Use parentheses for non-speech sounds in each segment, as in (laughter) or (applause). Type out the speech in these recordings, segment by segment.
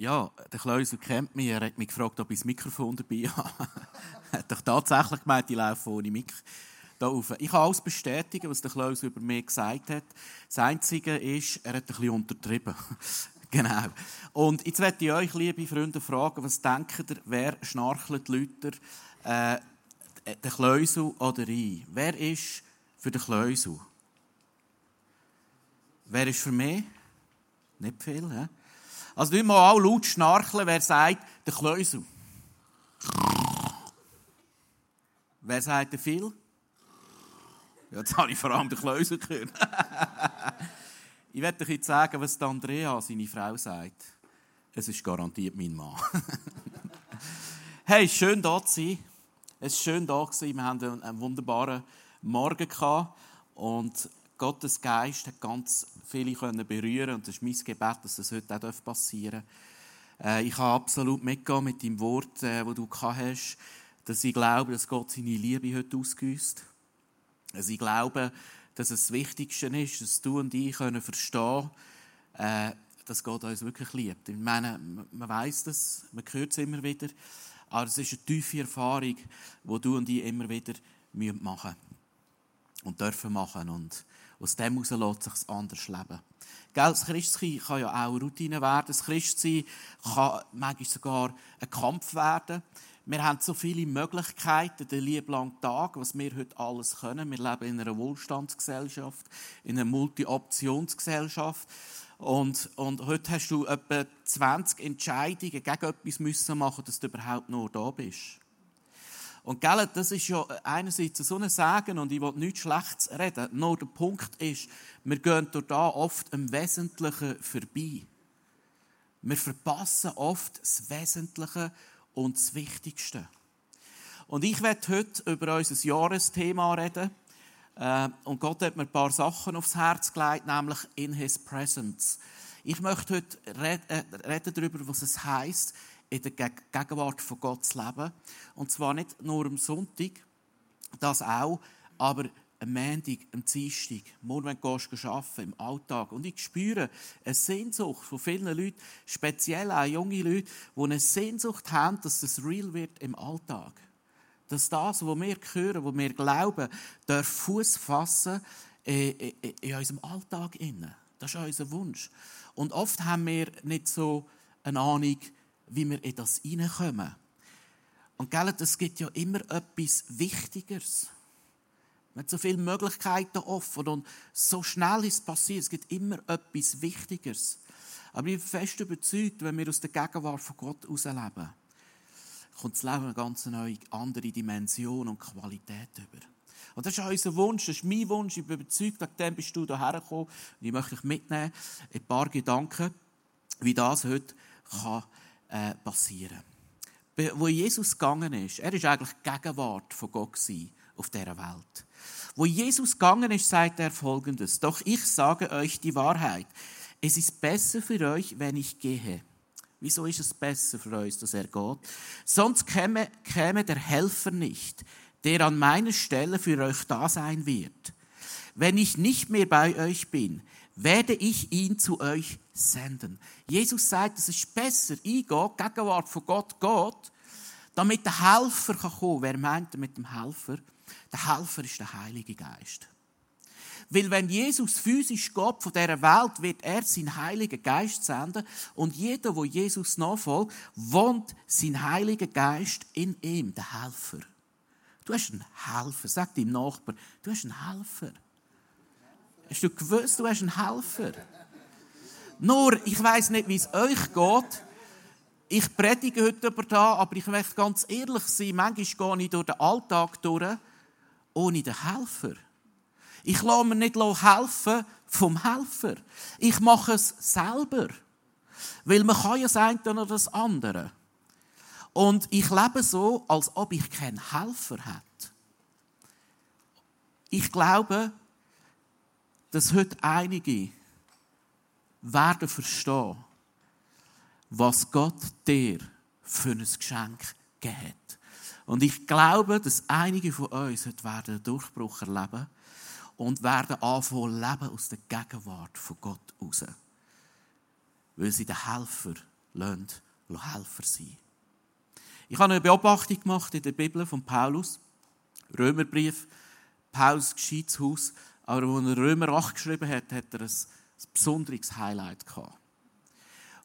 Ja, der Kleusel kennt mich. Er hat mich gefragt, ob ich das Mikrofon dabei (laughs) habe. er hat doch tatsächlich gemeint, ich laufe ohne Mikro da auf. Ich kann alles bestätigen, was der Kleusel über mich gesagt hat. Das Einzige ist, er hat ein bisschen untertrieben. (laughs) genau. Und jetzt möchte ich euch, liebe Freunde, fragen, was denkt ihr, wer schnarchelt Leute? Äh, der Kleusel oder ich? Wer ist für den Kleusel? Wer ist für mich? Nicht viel? Also nicht mal auch laut schnarcheln, wer sagt, der Kleusel. Wer sagt der viel? Ja, jetzt habe ich vor allem den Kleusel gehört. (laughs) ich werde euch jetzt sagen, was Andrea, seine Frau, sagt. Es ist garantiert mein Mann. (laughs) hey, schön da zu sein. Es ist schön da gewesen. Wir hatten einen wunderbaren Morgen gehabt und Gottes Geist hat ganz viele können berühren und das ist mein Gebet, dass das heute auch passieren darf. Äh, ich habe absolut mitgehen mit dem Wort, äh, das du hast, dass ich glaube, dass Gott seine Liebe heute ausgüsst. Also ich glaube, dass es das Wichtigste ist, dass du und ich können verstehen können, äh, dass Gott uns wirklich liebt. Ich meine, man weiß das, man hört es immer wieder, aber es ist eine tiefe Erfahrung, die du und ich immer wieder machen müssen und dürfen machen. Und aus dem heraus lässt sich anders leben. Gell, das Christsein kann ja auch Routine werden. Das Christsein kann manchmal sogar ein Kampf werden. Wir haben so viele Möglichkeiten, den lieben Tag, was wir heute alles können. Wir leben in einer Wohlstandsgesellschaft, in einer Multi-Optionsgesellschaft. Und, und heute hast du etwa 20 Entscheidungen gegen etwas müssen machen, dass du überhaupt noch da bist. Und gell, das ist ja einerseits so ein Sagen und ich will nichts Schlechtes reden. Nur der Punkt ist, wir gehen durch da oft am Wesentlichen vorbei. Wir verpassen oft das Wesentliche und das Wichtigste. Und ich werde heute über unser Jahresthema reden. Äh, und Gott hat mir ein paar Sachen aufs Herz gelegt, nämlich in His Presence. Ich möchte heute äh, reden darüber, was es heißt, in der Gegenwart von Gott zu leben. Und zwar nicht nur am Sonntag, das auch, aber am Montag, am Dienstag, morgen, wenn du arbeiten im Alltag. Und ich spüre eine Sehnsucht von vielen Leuten, speziell auch junge Leute, die eine Sehnsucht haben, dass es real wird im Alltag. Dass das, was wir hören, was wir glauben, darf Fuß fassen in, unserem Alltag. Das ist unser Wunsch. Und oft haben wir nicht so eine Ahnung, wie wir in das hineinkommen. Und gell, es gibt ja immer etwas Wichtigeres. Man hat so viele Möglichkeiten offen und so schnell ist es passiert. Es gibt immer etwas Wichtigeres. Aber ich bin fest überzeugt, wenn wir aus der Gegenwart von Gott herausleben, kommt das Leben eine ganz neue, andere Dimension und Qualität über. Und das ist unser Wunsch, das ist mein Wunsch. Ich bin überzeugt, wegen dem bist du hierher gekommen. Und ich möchte dich mitnehmen, ein paar Gedanken, wie das heute kann, äh, passieren. Wo Jesus gegangen ist, er ist eigentlich Gegenwart von Gott auf dieser Welt. Wo Jesus gegangen ist, sagt er folgendes: Doch ich sage euch die Wahrheit. Es ist besser für euch, wenn ich gehe. Wieso ist es besser für uns, dass er geht? Sonst käme, käme der Helfer nicht, der an meiner Stelle für euch da sein wird. Wenn ich nicht mehr bei euch bin, werde ich ihn zu euch senden. Jesus sagt, es ist besser, ich gehe, Gegenwart von Gott geht, damit der Helfer kommen kann. Wer meint mit dem Helfer? Der Helfer ist der Heilige Geist. Weil wenn Jesus physisch Gott von dieser Welt wird er seinen Heiligen Geist senden und jeder, wo Jesus nachfolgt, wohnt sein Heiliger Geist in ihm, der Helfer. Du hast einen Helfer. Sag deinem Nachbar, du hast einen Helfer. Hast du gewusst, du hast einen Helfer? Nur, ich weiß nicht, wie es euch geht. Ich predige heute über da, aber ich möchte ganz ehrlich sein, manchmal gehe ich durch den Alltag durch ohne den Helfer. Ich lasse mir nicht helfen vom Helfer. Ich mache es selber. Weil man kann ja das eine oder das andere. Und ich lebe so, als ob ich keinen Helfer hätte. Ich glaube, dass heute einige werden verstehen, was Gott dir für ein Geschenk gegeben hat. Und ich glaube, dass einige von uns heute werden einen Durchbruch erleben und werden anfangen leben aus der Gegenwart von Gott raus. Weil sie den Helfer lasst Helfer sein. Ich habe eine Beobachtung gemacht in der Bibel von Paulus, Römerbrief, Paulus Geschichtshaus, aber als er Römer 8 geschrieben hat, hat er ein, besonderes Highlight gehabt.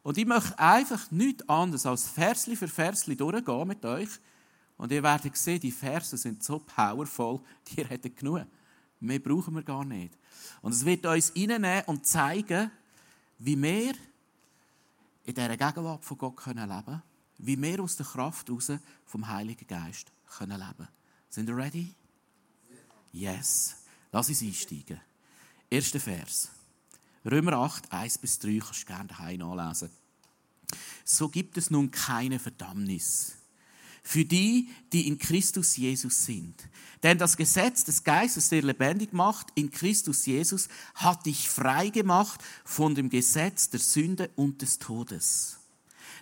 Und ich möchte einfach nichts anderes als Versli für Versli durchgehen mit euch. Und ihr werdet sehen, die Verse sind so powerful, (laughs) die hätten genug. Mehr brauchen wir gar nicht. Und es wird uns reinnehmen und zeigen, wie wir in dieser Gegenwart von Gott leben können. Wie wir aus der Kraft raus vom Heiligen Geist können leben Sind ihr ready? Yes. Lass uns einsteigen. Erster Vers. Römer 8, 1 bis 3, kannst du gerne daheim nachlesen. So gibt es nun keine Verdammnis für die, die in Christus Jesus sind. Denn das Gesetz des Geistes, der lebendig macht, in Christus Jesus, hat dich frei gemacht von dem Gesetz der Sünde und des Todes.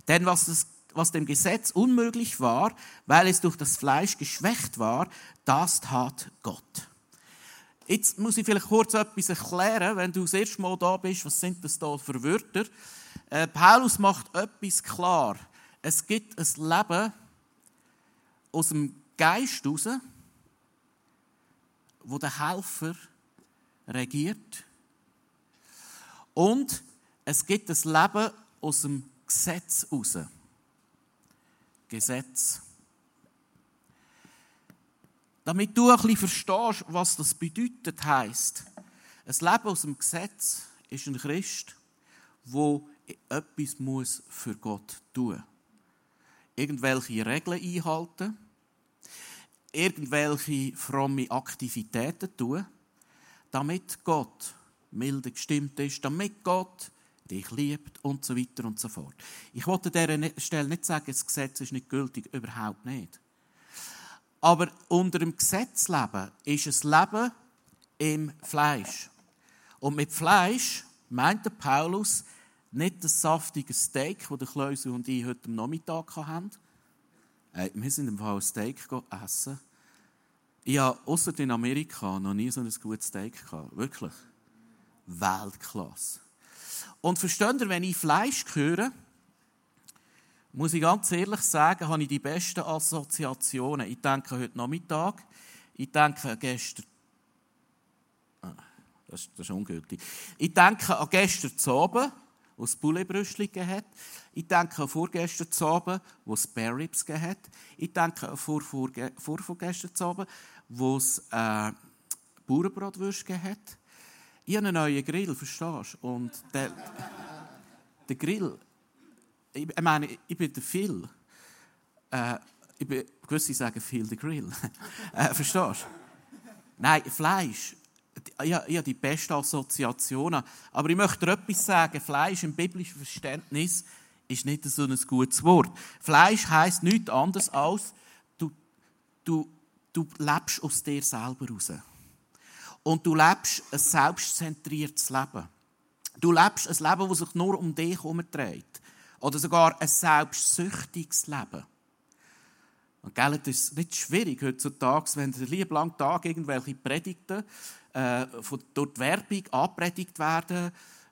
Denn was, das, was dem Gesetz unmöglich war, weil es durch das Fleisch geschwächt war, das tat Gott. Jetzt muss ich vielleicht kurz etwas erklären, wenn du das erste Mal da bist, was sind das da für Wörter? Äh, Paulus macht etwas klar. Es gibt ein Leben aus dem Geist raus, wo der Helfer regiert. Und es gibt ein Leben aus dem Gesetz raus. Gesetz. Damit du ein bisschen verstehst, was das bedeutet, heisst, ein Leben aus dem Gesetz ist ein Christ, wo etwas muss für Gott tun. muss. Irgendwelche Regeln einhalten, irgendwelche fromme Aktivitäten tun, damit Gott milde gestimmt ist, damit Gott dich liebt und so weiter und so fort. Ich wollte an dieser Stelle nicht sagen, das Gesetz ist nicht gültig, überhaupt nicht. Aber unter dem Gesetz leben ist es Leben im Fleisch. Und mit Fleisch meint der Paulus nicht das saftige Steak, das Klöse und ich heute am Nachmittag hatten. Äh, wir sind im Fall ein Steak essen. Ich habe außer in Amerika noch nie so ein gutes Steak gehabt. Wirklich. Weltklasse. Und versteht ihr, wenn ich Fleisch höre, muss ich ganz ehrlich sagen, habe ich die besten Assoziationen. Ich denke heute Nachmittag, ich denke gestern. Ah, das, ist ungültig. Ich denke an gestern zu Abend, wo es Pouletbrüstchen hat. Ich denke an vorgestern zu Abend, wo es Spare Ribs hat. Ich denke an vor, vor, vor, vorgestern zu Abend, wo es äh, Bauernbratwürste hat. Ich habe einen neuen Grill, verstehst du? Und der, (laughs) der Grill, ich, ich meine, ich bin der Phil. Äh, ich bin, gewisse sagen Phil the Grill. (laughs) äh, verstehst du? Nein, Fleisch. Ich, habe die besten Assoziationen. Aber ich möchte dir etwas sagen. Fleisch im biblischen Verständnis ist nicht so ein gutes Wort. Fleisch heisst nichts anderes als, du, du, du lebst aus dir selber raus. Und du lebst ein selbstzentriertes Leben. Du lebst ein Leben, das sich nur um dich herumdreht. Oder sogar ein selbstsüchtiges Leben. Und gell, das ist nicht schwierig heutzutage, wenn der lieben langen Tag irgendwelche Predigten äh, von, durch Werbung anpredigt werden,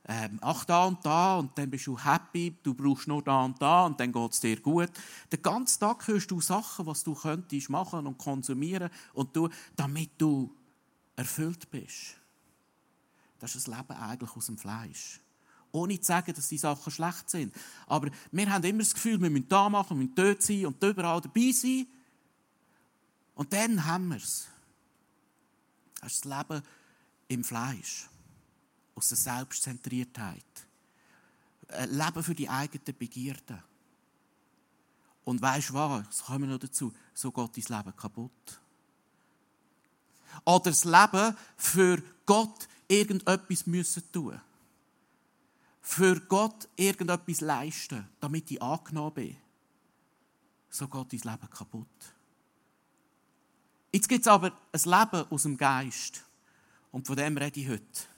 ähm, ach da und da und dann bist du happy, du brauchst nur da und da und dann geht es dir gut. Den ganzen Tag hörst du Sachen, was du könntest machen und konsumieren und du, damit du erfüllt bist. Das ist das Leben eigentlich aus dem Fleisch. Ohne zu sagen, dass die Sachen schlecht sind. Aber wir haben immer das Gefühl, wir müssen da machen, wir müssen dort sein und überall dabei sein. Und dann haben wir es. Das ist das Leben im Fleisch aus der Selbstzentriertheit. Ein Leben für die eigenen Begierden. Und weißt du was? Das kommen noch dazu. So geht dein Leben kaputt. Oder das Leben für Gott irgendetwas müssen tun. Für Gott irgendetwas leisten, damit ich angenommen bin. So geht dein Leben kaputt. Jetzt gibt es aber ein Leben aus dem Geist. Und von dem rede ich heute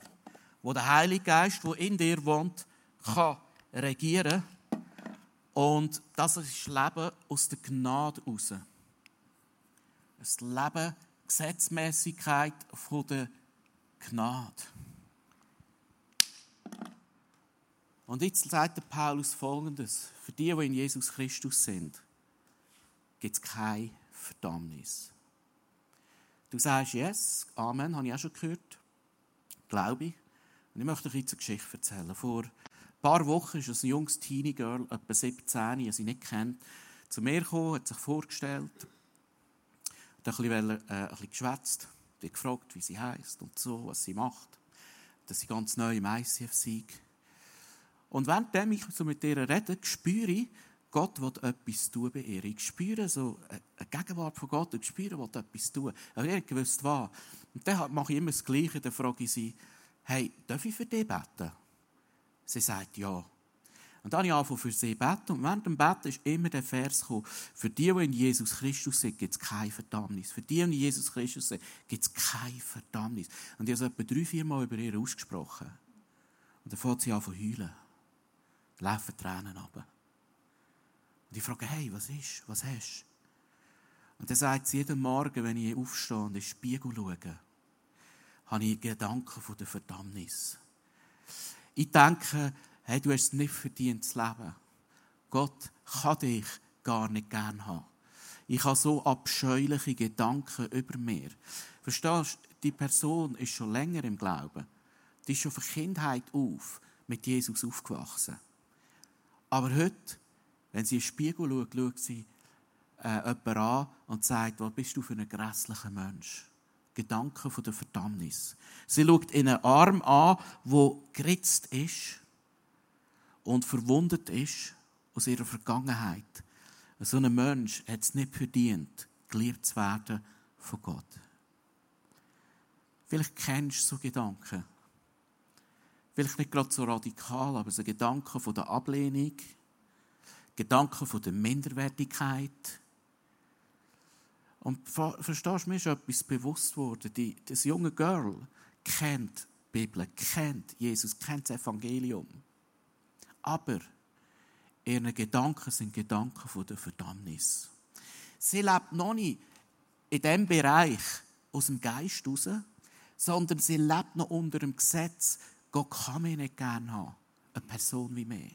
wo der Heilige Geist, der in dir wohnt, kann regieren Und das ist Leben aus der Gnade raus. Das Leben, Gesetzmäßigkeit von der Gnade. Und jetzt sagt der Paulus folgendes: Für die, die in Jesus Christus sind, gibt es keine Verdammnis. Du sagst, yes, Amen, habe ich auch schon gehört. Glaube ich. Und ich möchte euch jetzt eine Geschichte erzählen. Vor ein paar Wochen ist ein junges Teenie Girl, etwa 17, die sie nicht kennt, zu mir gekommen, hat sich vorgestellt, hat ein bisschen, äh, ein bisschen geschwätzt, hat gefragt, wie sie heißt und so, was sie macht, dass sie ganz neu im ICF sei. Und während ich so mit ihr rede, spüre ich, Gott will etwas tun bei ihr. Ich spüre so eine Gegenwart von Gott, ich spüre, will etwas tun. Aber ich gewusst, was. Und dann mache ich immer das Gleiche, dann frage ich sie, hey, darf ich für dich beten? Sie sagt ja. Und dann habe ich angefangen für sie beten. Und während dem Beten ist immer der Vers gekommen, für die, die in Jesus Christus sind, gibt es keine Verdammnis. Für die, die in Jesus Christus sind, gibt es keine Verdammnis. Und ich habe es etwa drei, vier Mal über ihr ausgesprochen. Und dann fängt sie an zu heulen. Laufen Tränen runter. Und ich frage, hey, was ist? Was hast du? Und dann sagt jeden Morgen, wenn ich aufstehe und in den Spiegel schaue, habe ich Gedanken von der Verdammnis. Ich denke, hey, du hast es nicht verdient zu leben. Gott kann dich gar nicht gern haben. Ich habe so abscheuliche Gedanken über mir. Verstehst du, die Person ist schon länger im Glauben. Die ist schon von Kindheit auf mit Jesus aufgewachsen. Aber heute wenn sie in den Spiegel schaut, schaut sie äh, jemanden an und sagt, was bist du für ein grässlicher Mensch? Gedanken von der Verdammnis. Sie schaut in einen Arm an, wo geritzt ist und verwundet ist aus ihrer Vergangenheit. So ein Mensch hat es nicht verdient, geliebt zu werden von Gott. Vielleicht kennst du so Gedanken. Vielleicht nicht gerade so radikal, aber so Gedanken von der Ablehnung, Gedanken von der Minderwertigkeit. Und verstehst du, mir ist etwas bewusst worden. Die, das junge Girl kennt die Bibel, kennt Jesus, kennt das Evangelium. Aber ihre Gedanken sind Gedanken von der Verdammnis. Sie lebt noch nicht in diesem Bereich aus dem Geist raus, sondern sie lebt noch unter dem Gesetz, Gott kann mich nicht gerne haben, eine Person wie mir.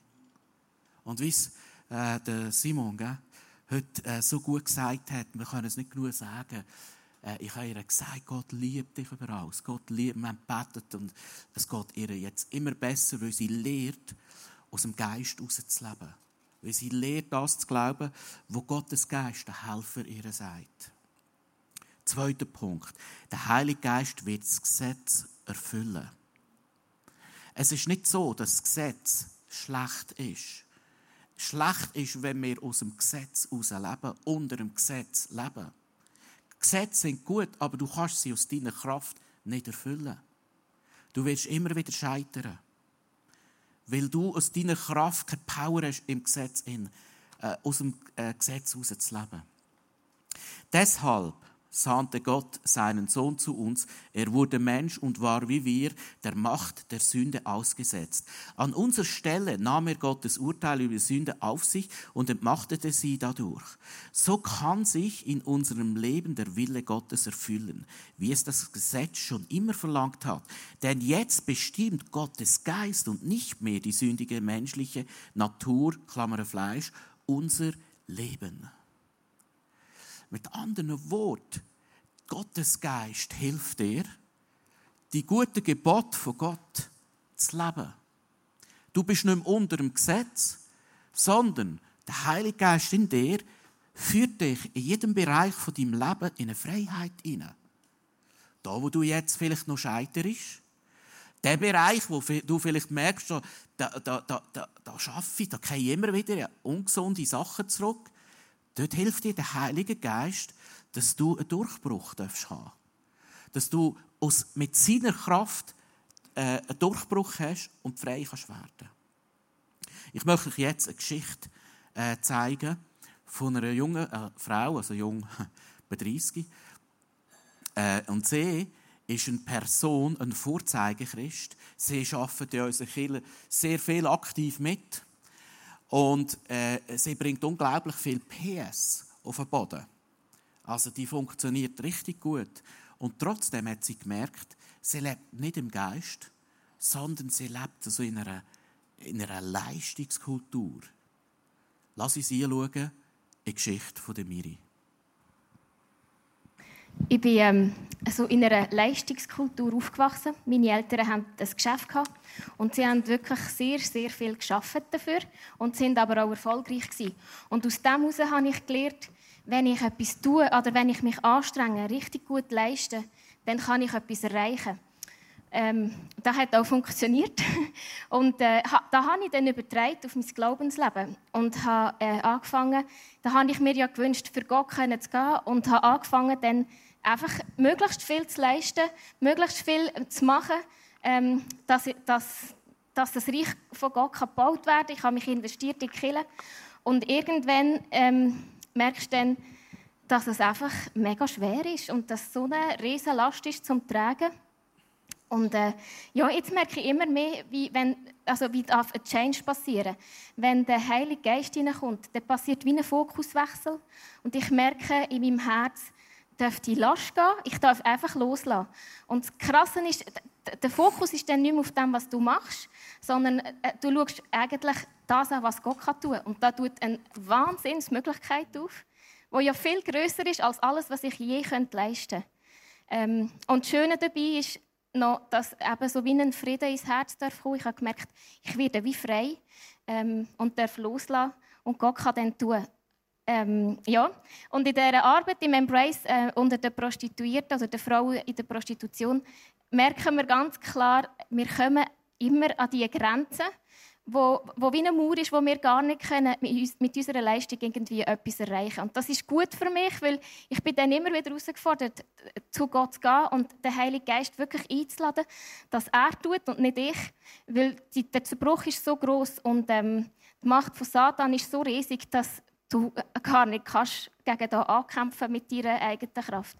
Und wie äh, der Simon gell, heute äh, so gut gesagt hat, wir können es nicht genug sagen, äh, ich habe ihr gesagt, Gott liebt dich über alles. Gott liebt, wir haben betet und es geht ihr jetzt immer besser, weil sie lehrt, aus dem Geist rauszuleben. Weil sie lehrt, das zu glauben, wo Gottes Geist, der Helfer, ihr sagt. Zweiter Punkt. Der Heilige Geist wird das Gesetz erfüllen. Es ist nicht so, dass das Gesetz schlecht ist schlecht ist, wenn wir aus dem Gesetz leben, unter dem Gesetz leben. Gesetze sind gut, aber du kannst sie aus deiner Kraft nicht erfüllen. Du wirst immer wieder scheitern. Weil du aus deiner Kraft keine Power hast, im Gesetz in, äh, aus dem äh, Gesetz heraus zu leben. Deshalb sandte Gott seinen Sohn zu uns. Er wurde Mensch und war wie wir der Macht der Sünde ausgesetzt. An unserer Stelle nahm er Gottes Urteil über Sünde auf sich und entmachtete sie dadurch. So kann sich in unserem Leben der Wille Gottes erfüllen, wie es das Gesetz schon immer verlangt hat. Denn jetzt bestimmt Gottes Geist und nicht mehr die sündige menschliche Natur, Klammer Fleisch, unser Leben. Mit anderen Worten, Gottes Geist hilft dir, die guten Gebote von Gott zu leben. Du bist nicht mehr unter dem Gesetz, sondern der Heilige Geist in dir führt dich in jedem Bereich von deinem Leben in eine Freiheit hinein. Da, wo du jetzt vielleicht noch scheiterst, der Bereich, wo du vielleicht merkst, da, da, da, da, da schaffe ich, da gehe ich immer wieder ungesunde Sachen zurück, Dort hilft dir der Heilige Geist, dass du einen Durchbruch darfst haben. Dass du aus, mit seiner Kraft äh, einen Durchbruch hast und frei kannst werden. Ich möchte euch jetzt eine Geschichte äh, zeigen von einer jungen äh, Frau, also jung, (laughs) bei 30. Äh, und sie ist eine Person, ein Vorzeigechrist. Sie arbeitet in unserer Kirche sehr viel aktiv mit. Und äh, sie bringt unglaublich viel PS auf den Boden. Also die funktioniert richtig gut. Und trotzdem hat sie gemerkt, sie lebt nicht im Geist, sondern sie lebt so in einer in einer Leistungskultur. Lass uns anschauen, in die Geschichte von der Miri. Ich bin ähm, so in einer Leistungskultur aufgewachsen. Meine Eltern haben das Geschäft und sie haben wirklich sehr, sehr viel geschafft dafür und sind aber auch erfolgreich gewesen. Und aus dem heraus habe ich gelernt, wenn ich etwas tue oder wenn ich mich anstrenge, richtig gut leiste, dann kann ich etwas erreichen. Ähm, das hat auch funktioniert. (laughs) Und äh, da habe ich dann übertragen auf mein Glaubensleben und habe äh, angefangen, da habe ich mir ja gewünscht, für Gott zu gehen und habe angefangen, dann einfach möglichst viel zu leisten, möglichst viel zu machen, ähm, dass, dass, dass das Reich von Gott gebaut kann. Ich habe mich investiert in die Kirche. Und irgendwann ähm, merkst du dann, dass es einfach mega schwer ist und dass so eine riesige Last ist zum Tragen. Und äh, ja, jetzt merke ich immer mehr, wie, wenn, also wie darf ein Change passieren. Wenn der Heilige Geist hineinkommt, dann passiert wie ein Fokuswechsel. Und ich merke in meinem Herz, darf die Last gehen, ich darf einfach loslassen. Und das Krasse ist, der Fokus ist dann nicht mehr auf dem, was du machst, sondern äh, du schaust eigentlich das an, was Gott kann tun kann. Und da tut eine Wahnsinnsmöglichkeit auf, die ja viel größer ist als alles, was ich je leisten könnte. Ähm, und das Schöne dabei ist noch, dass eben so wie ein Frieden ins Herz darf kommen. Ich habe gemerkt, ich werde wie frei ähm, und darf loslassen. Und Gott kann dann tun, ähm, ja, und in dieser Arbeit im Embrace äh, unter den Prostituierten, also den Frauen in der Prostitution, merken wir ganz klar, wir kommen immer an diese Grenzen, wo, wo wie eine Mauer ist, wo wir gar nicht können mit, uns, mit unserer Leistung irgendwie etwas erreichen. Und das ist gut für mich, weil ich bin dann immer wieder herausgefordert, zu Gott zu gehen und den Heiligen Geist wirklich einzuladen, dass er tut und nicht ich, weil die, der Zerbruch ist so groß und ähm, die Macht von Satan ist so riesig, dass du gar nicht kannst gegen da ankämpfen mit deiner eigenen Kraft.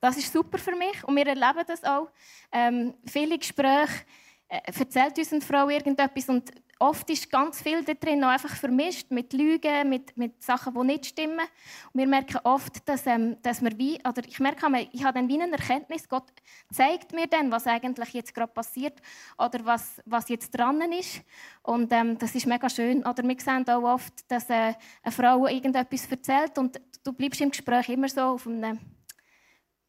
Das ist super für mich und wir erleben das auch. Ähm, viele Gespräche äh, erzählt uns eine Frau irgendetwas und oft ist ganz viel da drin noch einfach vermischt mit Lügen, mit, mit Sachen, die nicht stimmen. Und wir merken oft, dass, ähm, dass wir wie, oder ich merke, ich habe dann wie eine Erkenntnis, Gott zeigt mir dann, was eigentlich jetzt gerade passiert oder was, was jetzt dran ist. Und ähm, das ist mega schön. Oder wir sehen auch oft, dass äh, eine Frau irgendetwas erzählt und du bleibst im Gespräch immer so auf einem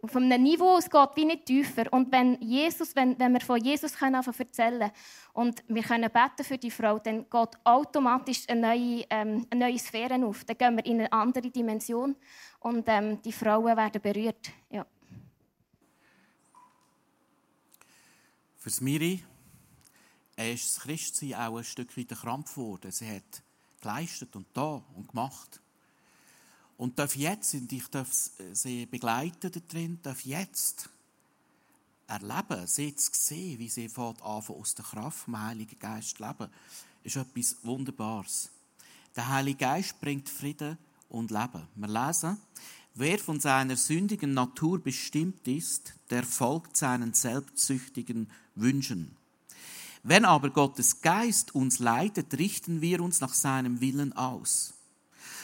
auf einem Niveau, es geht wie nicht tiefer. Und wenn, Jesus, wenn, wenn wir von Jesus können erzählen und wir können beten für die Frau, dann geht automatisch eine neue, ähm, eine neue Sphäre auf. Dann gehen wir in eine andere Dimension und ähm, die Frauen werden berührt. Ja. Für Miri ist das Christsein auch ein Stück weit ein Krampf geworden. Sie hat geleistet und da und gemacht. Und darf jetzt, und ich darf sie begleiten da drin, darf jetzt erleben, sie zu sehen, wie sie fährt aus der Kraft vom Heiligen Geist leben, ist etwas Wunderbares. Der Heilige Geist bringt Frieden und Leben. Wir lesen, wer von seiner sündigen Natur bestimmt ist, der folgt seinen selbstsüchtigen Wünschen. Wenn aber Gottes Geist uns leitet, richten wir uns nach seinem Willen aus.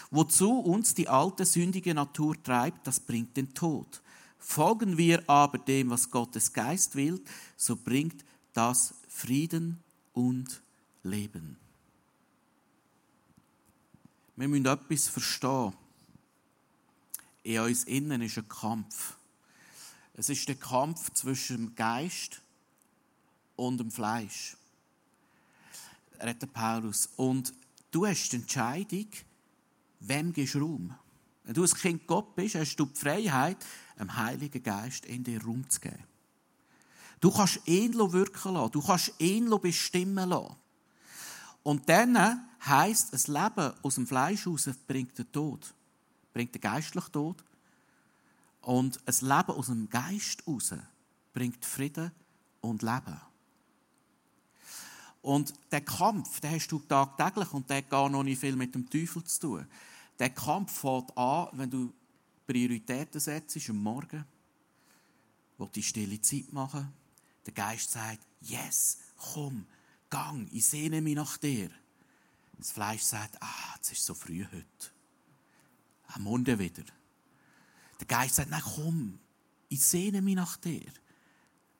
Wozu uns die alte sündige Natur treibt, das bringt den Tod. Folgen wir aber dem, was Gottes Geist will, so bringt das Frieden und Leben. Wir müssen etwas verstehen. In uns innen ist ein Kampf. Es ist der Kampf zwischen dem Geist und dem Fleisch. Redet Paulus. Und du hast die Entscheidung, wem gibst du Raum? Wenn du ein Kind Gott bist, hast du die Freiheit, dem Heiligen Geist in dir Raum zu geben. Du kannst ihn wirken lassen, du kannst ihn bestimmen lassen. Und dann heisst, ein Leben aus dem Fleisch heraus bringt den Tod, bringt den geistlichen Tod. Und ein Leben aus dem Geist heraus bringt Frieden und Leben. Und der Kampf, den hast du tagtäglich und der hat gar noch nicht viel mit dem Teufel zu tun. Der Kampf fängt an, wenn du Prioritäten setzt am Morgen, wo die stille Zeit machen. Der Geist sagt, yes, komm, gang, ich sehne mich nach dir. Das Fleisch sagt, ah, es ist so früh heute. Am Morgen wieder. Der Geist sagt, nein, komm, ich sehne mich nach dir.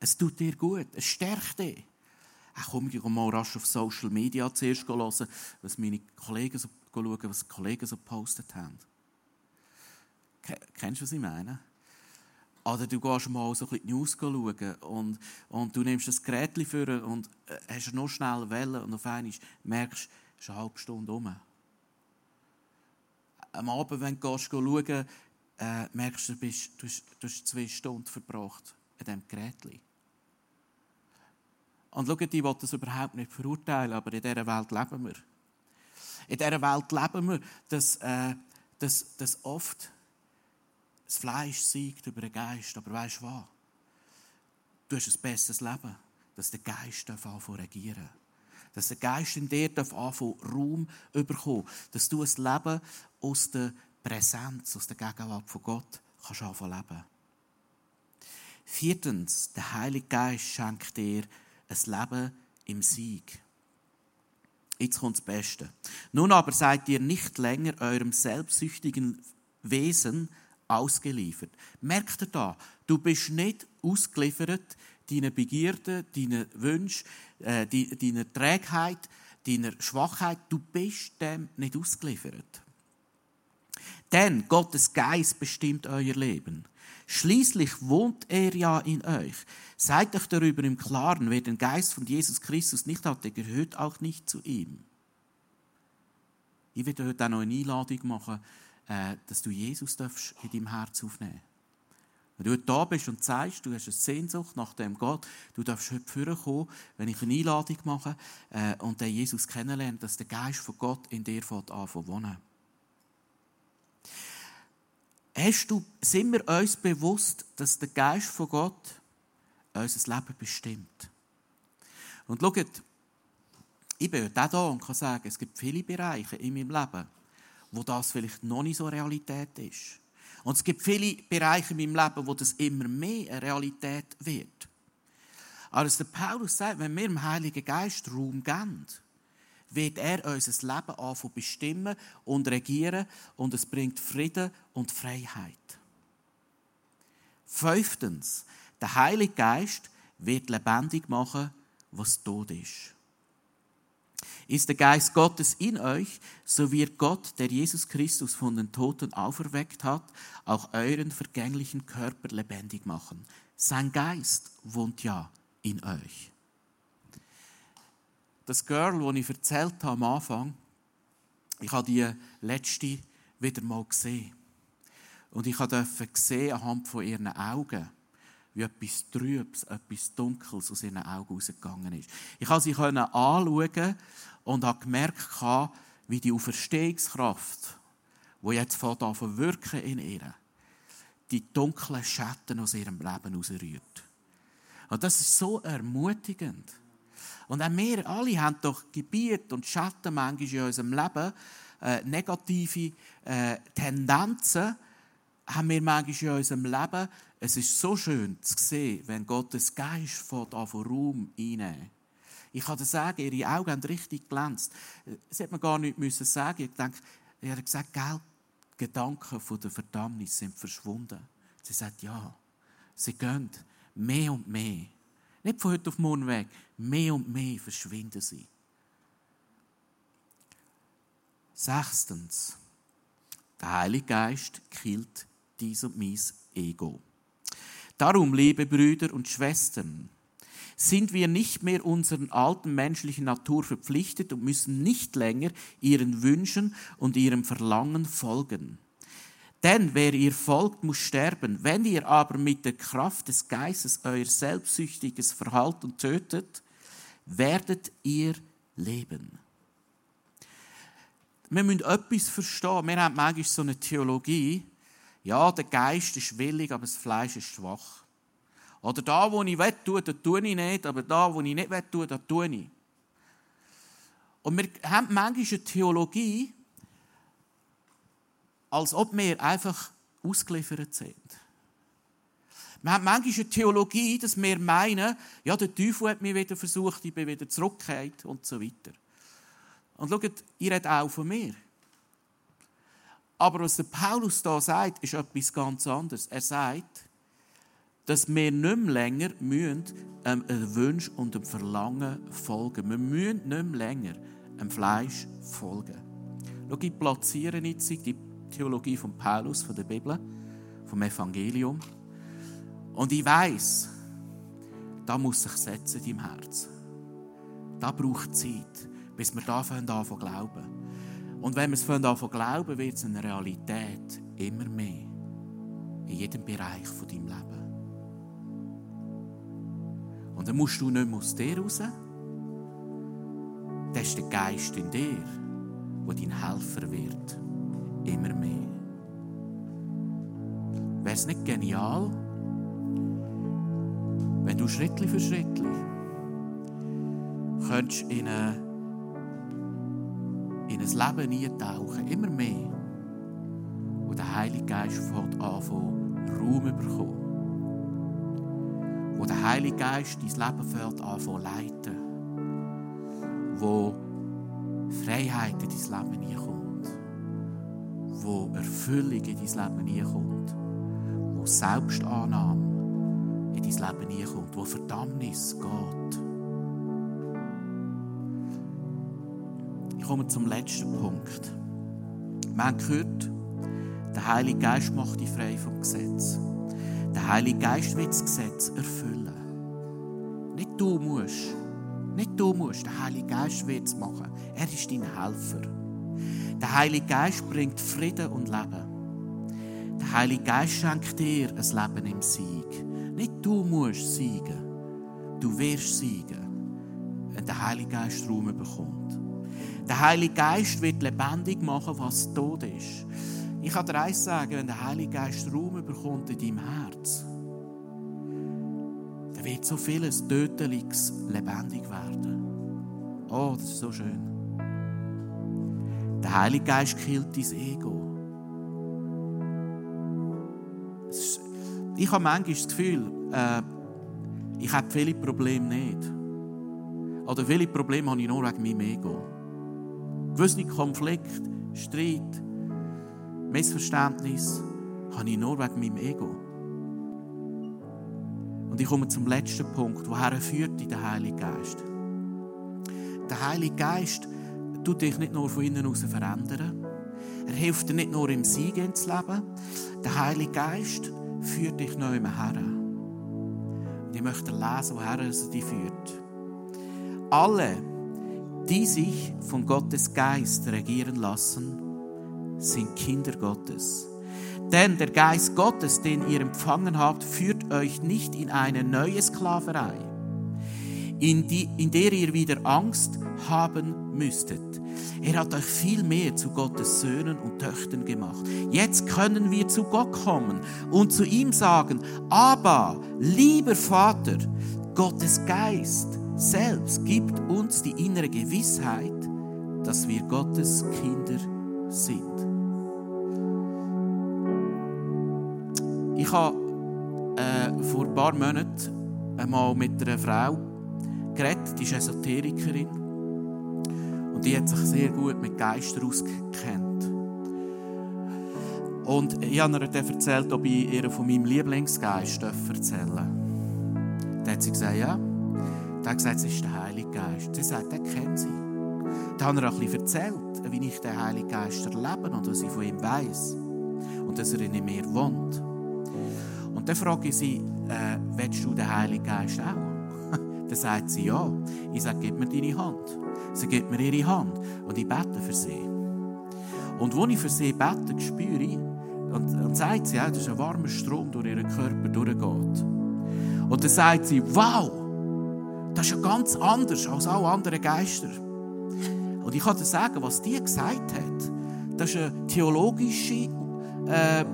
Es tut dir gut, es stärkt dich. Ich komme ich mal rasch auf Social Media zuerst hören, was meine Kollegen so, schauen, was die Kollegen so gepostet haben. Kennst du, was ich meine? Oder du gehst mal so ein bisschen die News schauen und, und du nimmst das Gerät für und äh, hast noch schnell Wellen und auf einmal merkst, es ist eine halbe Stunde um. Am Abend, wenn du gehst, schauen äh, merkst du, du, du, hast, du hast zwei Stunden verbracht an diesem Gerät. Und schau, ich will das überhaupt nicht verurteilen, aber in dieser Welt leben wir. In dieser Welt leben wir, dass, äh, dass, dass oft das Fleisch siegt über den Geist. Aber weißt du was? Du hast ein besseres Leben, dass der Geist anfangen zu regieren Dass der Geist in dir anfangen Raum bekommen Dass du ein Leben aus der Präsenz, aus der Gegenwart von Gott kannst anfangen leben. Viertens, der Heilige Geist schenkt dir ein Leben im Sieg. Jetzt kommt das Beste. Nun aber seid ihr nicht länger eurem selbstsüchtigen Wesen ausgeliefert. Merkt ihr da, du bist nicht ausgeliefert deinen Begierden, deinen Wünschen, äh, deiner Trägheit, deiner Schwachheit. Du bist dem nicht ausgeliefert. Denn Gottes Geist bestimmt euer Leben. Schließlich wohnt er ja in euch. Seid euch darüber im Klaren, wer den Geist von Jesus Christus nicht hat, der gehört auch nicht zu ihm. Ich werde heute auch noch eine Einladung machen, äh, dass du Jesus in deinem Herz aufnehmen Wenn du heute da bist und sagst, du hast eine Sehnsucht nach dem Gott, du darfst heute vorkommen, wenn ich eine Einladung mache äh, und den Jesus kennenlernen, dass der Geist von Gott in dir anfängt wohnen. Hast du, sind wir uns bewusst, dass der Geist von Gott unser Leben bestimmt? Und schaut, ich bin auch da und kann sagen, es gibt viele Bereiche in meinem Leben, wo das vielleicht noch nicht so Realität ist. Und es gibt viele Bereiche in meinem Leben, wo das immer mehr eine Realität wird. Aber als der Paulus sagt, wenn wir dem Heiligen Geist Raum geben, wird er unser Leben anfangen bestimmen und regieren und es bringt Frieden und Freiheit. Fünftens, der Heilige Geist wird lebendig machen, was tot ist. Ist der Geist Gottes in euch, so wird Gott, der Jesus Christus von den Toten auferweckt hat, auch euren vergänglichen Körper lebendig machen. Sein Geist wohnt ja in euch. Das Girl, das ich erzählt habe am Anfang, ich habe die letzte wieder mal gesehen. Und ich durfte sehen anhand von ihren Augen, wie etwas Trübes, etwas Dunkles aus ihren Augen rausgegangen ist. Ich konnte sie anschauen und habe gemerkt, wie die Auferstehungskraft, die jetzt an wirken in ihr, die dunklen Schatten aus ihrem Leben ausrührt. Und das ist so ermutigend. Und auch wir alle haben doch Gebiete und Schatten manchmal in unserem Leben, äh, negative äh, Tendenzen haben wir manchmal in unserem Leben. Es ist so schön zu sehen, wenn Gottes Geist von Raum einnehmen ich kann dir sagen, ihre Augen haben richtig glänzt. Das hätte man gar nicht müssen sagen. Ich denke, er hat gesagt, gell, die Gedanken von der Verdammnis sind verschwunden. Sie sagt, ja, sie gehen mehr und mehr. Nicht von heute auf morgen weg. Mehr und mehr verschwinden sie. Sechstens. Der Heilige Geist killt dies und mein Ego. Darum, liebe Brüder und Schwestern, sind wir nicht mehr unseren alten menschlichen Natur verpflichtet und müssen nicht länger ihren Wünschen und ihrem Verlangen folgen. Denn wer ihr folgt, muss sterben. Wenn ihr aber mit der Kraft des Geistes euer selbstsüchtiges Verhalten tötet, werdet ihr leben. Wir müssen etwas verstehen. Wir haben manchmal so eine Theologie. Ja, der Geist ist willig, aber das Fleisch ist schwach. Oder da, wo ich will, tue, da tue ich nicht, aber da, wo ich nicht will, tue, da tue ich. Und wir haben manchmal eine Theologie, als ob wir einfach ausgeliefert sind. Wir haben manchmal eine Theologie, dass wir meinen, ja, der Teufel hat mich wieder versucht, ich bin wieder zurückgekehrt und so weiter. Und schaut, ihr redet auch von mir. Aber was der Paulus da sagt, ist etwas ganz anderes. Er sagt, dass wir nicht mehr länger müssen, ähm, einem Wunsch und einem Verlangen folgen. Wir müssen nicht mehr länger einem Fleisch folgen. Schau, ich platziere jetzt die Theologie von Paulus, von der Bibel, vom Evangelium. Und ich weiß, da muss sich setzen deinem Herz. Da braucht Zeit, bis wir da anfangen zu glauben. Und wenn wir es zu glauben, wird es eine Realität immer mehr. In jedem Bereich von deinem Leben. Und dann musst du nicht mehr aus dir raus. Das ist der Geist in dir, der dein Helfer wird. Immer mehr. Wäre es nicht genial, wenn du Schritt für Schritt in, eine, in ein Leben eintauchen, immer mehr, wo der Heilige Geist fängt an, Raum bekommen. Wo der Heilige Geist dein Leben fährt an, leiten. Wo Freiheit in dein Leben hineinkommt. Wo Erfüllung in dein Leben hineinkommt. Wo Selbstannahme in dein Leben hineinkommt. Wo Verdammnis geht. Ich komme zum letzten Punkt. Wir haben gehört, der Heilige Geist macht dich frei vom Gesetz. Der Heilige Geist will das Gesetz erfüllen. Nicht du musst. Nicht du musst. Der Heilige Geist will es machen. Er ist dein Helfer. Der Heilige Geist bringt Frieden und Leben. Der Heilige Geist schenkt dir ein Leben im Sieg. Nicht du musst siegen. Du wirst siegen, wenn der Heilige Geist Raum bekommt. Der Heilige Geist wird lebendig machen, was tot ist. Ich kann dir eins sagen, wenn der Heilige Geist Raum bekommt in deinem Herz, dann wird so vieles Töteliges lebendig werden. Oh, das ist so schön. Der Heilige Geist killt dein Ego. ich habe manchmal das Gefühl, äh, ich habe viele Probleme nicht. Oder viele Probleme habe ich nur wegen meinem Ego. Gewisse Konflikte, Streit, Missverständnis habe ich nur wegen meinem Ego. Und ich komme zum letzten Punkt, woher führt dich der Heilige Geist? Der Heilige Geist tut dich nicht nur von innen aus verändern. Er hilft dir nicht nur im Sieg ins Leben. Der Heilige Geist führt dich neu her. Und ich möchte lesen, woher er dich führt. Alle, die sich von Gottes Geist regieren lassen, sind Kinder Gottes. Denn der Geist Gottes, den ihr empfangen habt, führt euch nicht in eine neue Sklaverei, in, die, in der ihr wieder Angst haben müsstet. Er hat euch viel mehr zu Gottes Söhnen und Töchtern gemacht. Jetzt können wir zu Gott kommen und zu ihm sagen, aber lieber Vater, Gottes Geist selbst gibt uns die innere Gewissheit, dass wir Gottes Kinder sind. Ich habe äh, vor ein paar Monaten einmal mit einer Frau geredet, die ist Esoterikerin. Und die hat sich sehr gut mit Geistern ausgekannt. Und ich habe ihr dann erzählt, ob ich ihr von meinem Lieblingsgeist erzählen darf. Dann hat sie gesagt, ja. Dann hat gesagt, es ist der Heilige Geist. Sie sagt, den kennt sie. Dann hat er ein bisschen erzählt, wie ich den Heiligen Geist erlebe und was ich von ihm weiß. Und dass er in mir wohnt. Und dann frage ich sie, äh, willst du den Heiligen Geist auch? (laughs) dann sagt sie, ja. Ich sage, gib mir deine Hand. Sie gibt mir ihre Hand und ich bete für sie. Und wo ich für sie bete, spüre ich, und, und sagt sie, ja, das ist ein warmer Strom durch ihren Körper durchgeht. Und dann sagt sie, wow, das ist ja ganz anders als alle anderen Geister. Und ich kann dir sagen, was die gesagt hat, das ist eine theologische, äh, äh,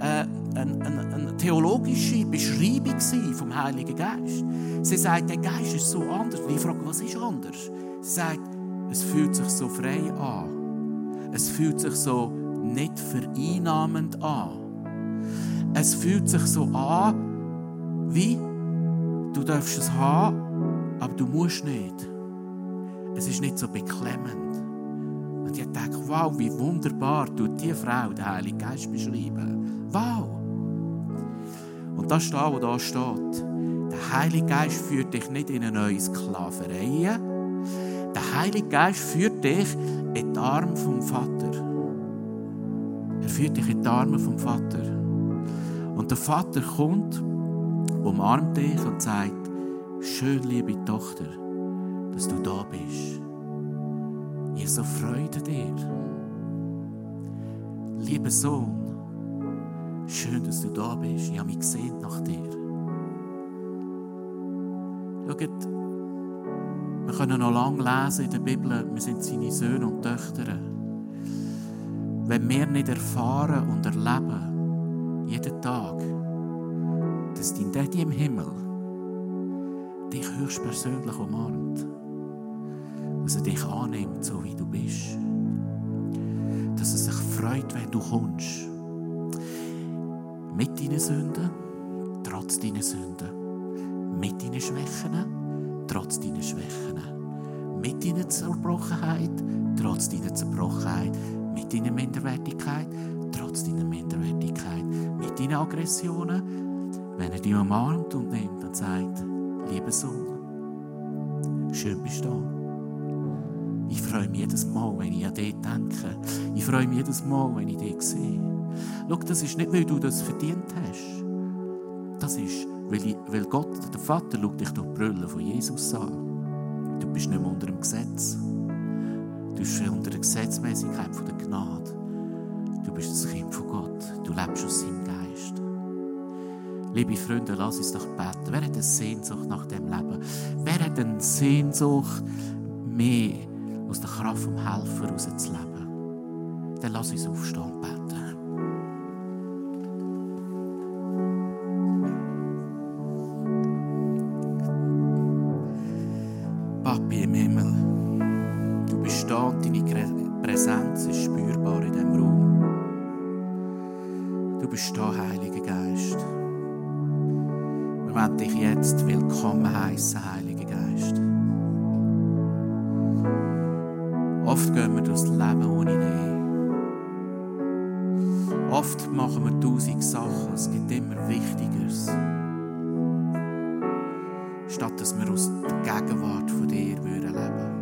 eine, eine, eine, theologische Beschreibung vom Heiligen Geist. Sie sagt, der Geist ist so anders. Und ich frage, was ist anders? Sagt, es fühlt sich so frei an. Es fühlt sich so nicht vereinnahmend an. Es fühlt sich so an, wie du darfst es haben, aber du musst nicht. Es ist nicht so beklemmend. Und ich denke, wow, wie wunderbar tut die Frau den Heiligen Geist beschreiben. Wow! Und das ist da, wo da steht. Der Heilige Geist führt dich nicht in eine neue Sklaverei. Heilige Geist führt dich in die Arme vom Vater. Er führt dich in die Arme vom Vater. Und der Vater kommt, umarmt dich und sagt, schön, liebe Tochter, dass du da bist. Ich Freude dir. Lieber Sohn, schön, dass du da bist. Ich habe mich gesehen nach dir. Schaut, wir können noch lange lesen in der Bibel, wir sind seine Söhne und Töchter. Wenn wir nicht erfahren und erleben, jeden Tag, dass dein Daddy im Himmel dich höchstpersönlich umarmt, dass er dich annimmt, so wie du bist, dass er sich freut, wenn du kommst, mit deinen Sünden, trotz deiner Sünden, mit deinen Schwächen, trotz deiner Schwächen, mit deiner Zerbrochenheit, trotz deiner Zerbrochenheit, mit deiner Minderwertigkeit, trotz deiner Minderwertigkeit, mit deinen Aggressionen, wenn er dich umarmt und nimmt und sagt, lieber Sohn, schön bist du da. Ich freue mich jedes Mal, wenn ich an dich denke. Ich freue mich jedes Mal, wenn ich dich sehe. Schau, das ist nicht, weil du das verdient hast. Das ist, weil, ich, weil Gott, der Vater, schaut dich durch die Brille von Jesus an. Du bist nicht mehr unter dem Gesetz. Du bist unter der Gesetzmäßigkeit von der Gnade. Du bist ein Kind von Gott. Du lebst aus seinem Geist. Liebe Freunde, lass uns doch beten. Wer hat eine Sehnsucht nach dem Leben? Wer hat eine Sehnsucht, mehr aus der Kraft vom Helfer rauszuleben? Dann lass uns aufstehen und beten. Machen wir tausend Sachen, es gibt immer Wichtigeres. Statt dass wir aus der Gegenwart von dir würden leben.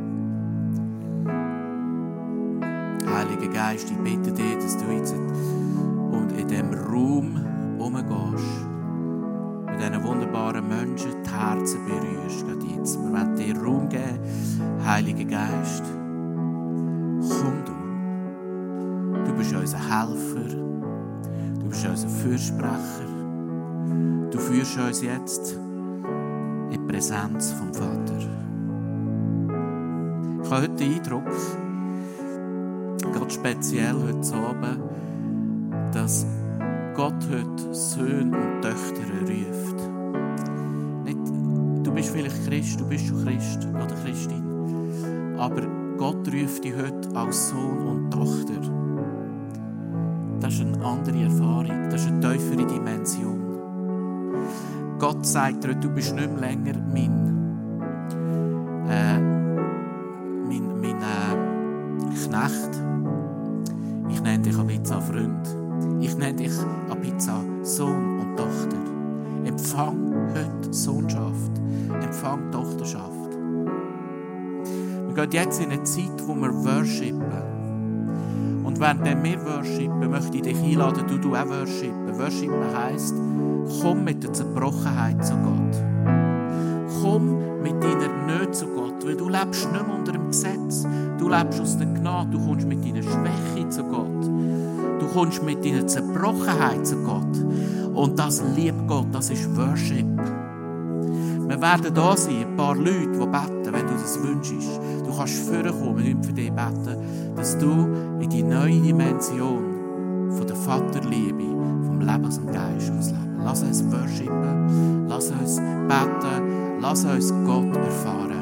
Heiliger Geist, ich bitte dich, dass du jetzt und in diesem Raum umgehst, mit diesen wunderbaren Menschen die Herzen berührst. Gerade jetzt. Wir wollen dir Raum geben, Heiliger Geist. Komm du. Du bist unser Helfer. Du bist unser Fürsprecher. Du führst uns jetzt in die Präsenz vom Vater. Ich habe heute den Eindruck, ganz speziell heute Abend, dass Gott heute Söhne und Töchter ruft. Nicht, du bist vielleicht Christ, du bist schon Christ oder Christin, aber Gott ruft dich heute als Sohn und Tochter. Das ist eine andere Erfahrung, das ist eine tiefere Dimension. Gott sagt dir, du bist nicht mehr länger mein, äh, mein, mein äh, Knecht. Ich nenne dich ein bisschen Freund. Ich nenne dich ein bisschen Sohn und Tochter. Empfang heute Sohnschaft. Empfang Tochterschaft. Wir gehen jetzt in eine Zeit, wo wir worshipen. Und während wir worshipen, möchte ich dich einladen, du, du auch worshipen. Worshipen heisst, komm mit der Zerbrochenheit zu Gott. Komm mit deiner Nöte zu Gott, weil du lebst nicht mehr unter dem Gesetz. Du lebst aus der Gnade, du kommst mit deiner Schwäche zu Gott. Du kommst mit deiner Zerbrochenheit zu Gott. Und das liebt Gott, das ist Worship. Wir werden da sein, ein paar Leute, die beten, wenn du das wünschst. Du kannst vorkommen und für dich beten, dass du in die neue Dimension von der Vaterliebe, vom Leben aus dem Geist ausleben. Lass uns worshipen, lass uns beten, lass uns Gott erfahren.